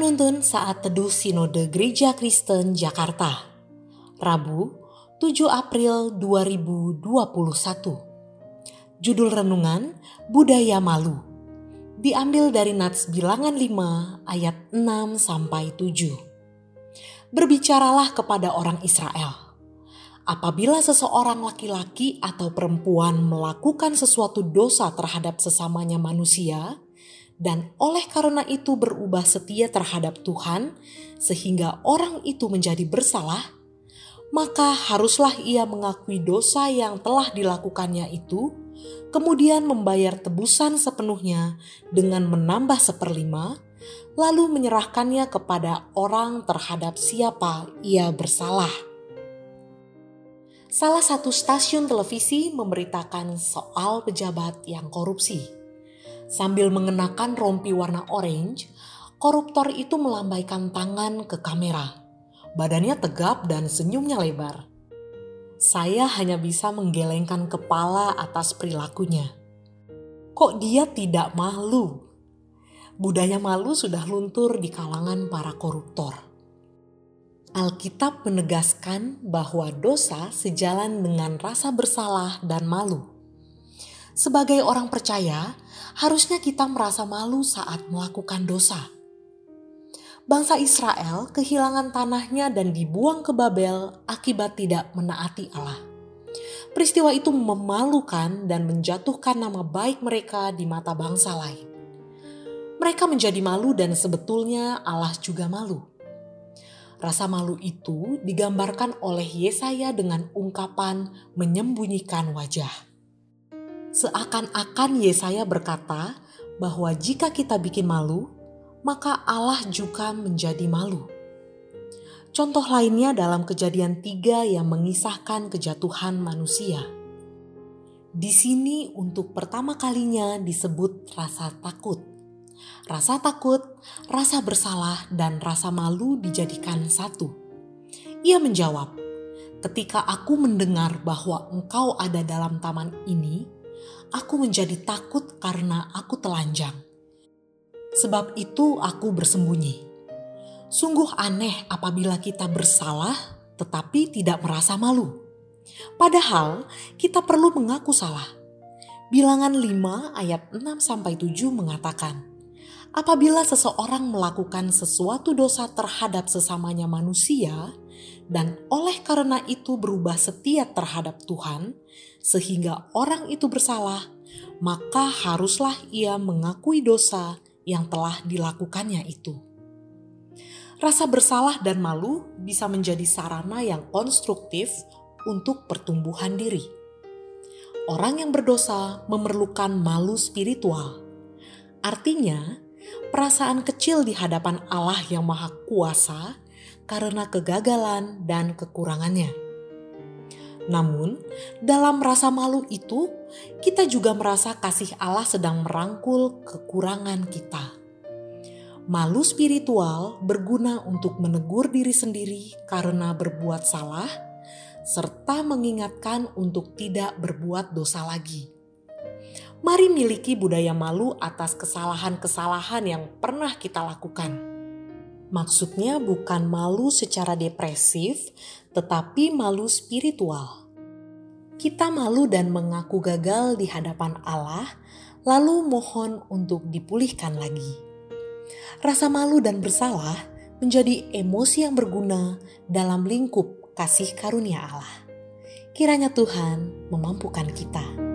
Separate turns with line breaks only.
Penuntun saat teduh Sinode Gereja Kristen Jakarta. Rabu, 7 April 2021. Judul renungan Budaya Malu. Diambil dari Nats Bilangan 5 ayat 6 sampai 7. Berbicaralah kepada orang Israel. Apabila seseorang laki-laki atau perempuan melakukan sesuatu dosa terhadap sesamanya manusia, dan oleh karena itu berubah setia terhadap Tuhan, sehingga orang itu menjadi bersalah, maka haruslah ia mengakui dosa yang telah dilakukannya itu, kemudian membayar tebusan sepenuhnya dengan menambah seperlima, lalu menyerahkannya kepada orang terhadap siapa ia bersalah. Salah satu stasiun televisi memberitakan soal pejabat yang korupsi Sambil mengenakan rompi warna orange, koruptor itu melambaikan tangan ke kamera. Badannya tegap dan senyumnya lebar. Saya hanya bisa menggelengkan kepala atas perilakunya. Kok dia tidak malu? Budaya malu sudah luntur di kalangan para koruptor. Alkitab menegaskan bahwa dosa sejalan dengan rasa bersalah dan malu. Sebagai orang percaya, harusnya kita merasa malu saat melakukan dosa. Bangsa Israel kehilangan tanahnya dan dibuang ke Babel akibat tidak menaati Allah. Peristiwa itu memalukan dan menjatuhkan nama baik mereka di mata bangsa lain. Mereka menjadi malu dan sebetulnya Allah juga malu. Rasa malu itu digambarkan oleh Yesaya dengan ungkapan menyembunyikan wajah. Seakan-akan Yesaya berkata bahwa jika kita bikin malu, maka Allah juga menjadi malu. Contoh lainnya dalam kejadian tiga yang mengisahkan kejatuhan manusia. Di sini untuk pertama kalinya disebut rasa takut. Rasa takut, rasa bersalah, dan rasa malu dijadikan satu. Ia menjawab, "Ketika aku mendengar bahwa engkau ada dalam taman ini, aku menjadi takut karena aku telanjang. Sebab itu aku bersembunyi. Sungguh aneh apabila kita bersalah tetapi tidak merasa malu. Padahal kita perlu mengaku salah. Bilangan 5 ayat 6 sampai 7 mengatakan, apabila seseorang melakukan sesuatu dosa terhadap sesamanya manusia, dan oleh karena itu berubah setia terhadap Tuhan, sehingga orang itu bersalah, maka haruslah ia mengakui dosa yang telah dilakukannya itu. Rasa bersalah dan malu bisa menjadi sarana yang konstruktif untuk pertumbuhan diri. Orang yang berdosa memerlukan malu spiritual. Artinya, perasaan kecil di hadapan Allah yang Maha Kuasa karena kegagalan dan kekurangannya. Namun, dalam rasa malu itu, kita juga merasa kasih Allah sedang merangkul kekurangan kita. Malu spiritual berguna untuk menegur diri sendiri karena berbuat salah, serta mengingatkan untuk tidak berbuat dosa lagi. Mari miliki budaya malu atas kesalahan-kesalahan yang pernah kita lakukan Maksudnya bukan malu secara depresif, tetapi malu spiritual. Kita malu dan mengaku gagal di hadapan Allah, lalu mohon untuk dipulihkan lagi. Rasa malu dan bersalah menjadi emosi yang berguna dalam lingkup kasih karunia Allah. Kiranya Tuhan memampukan kita.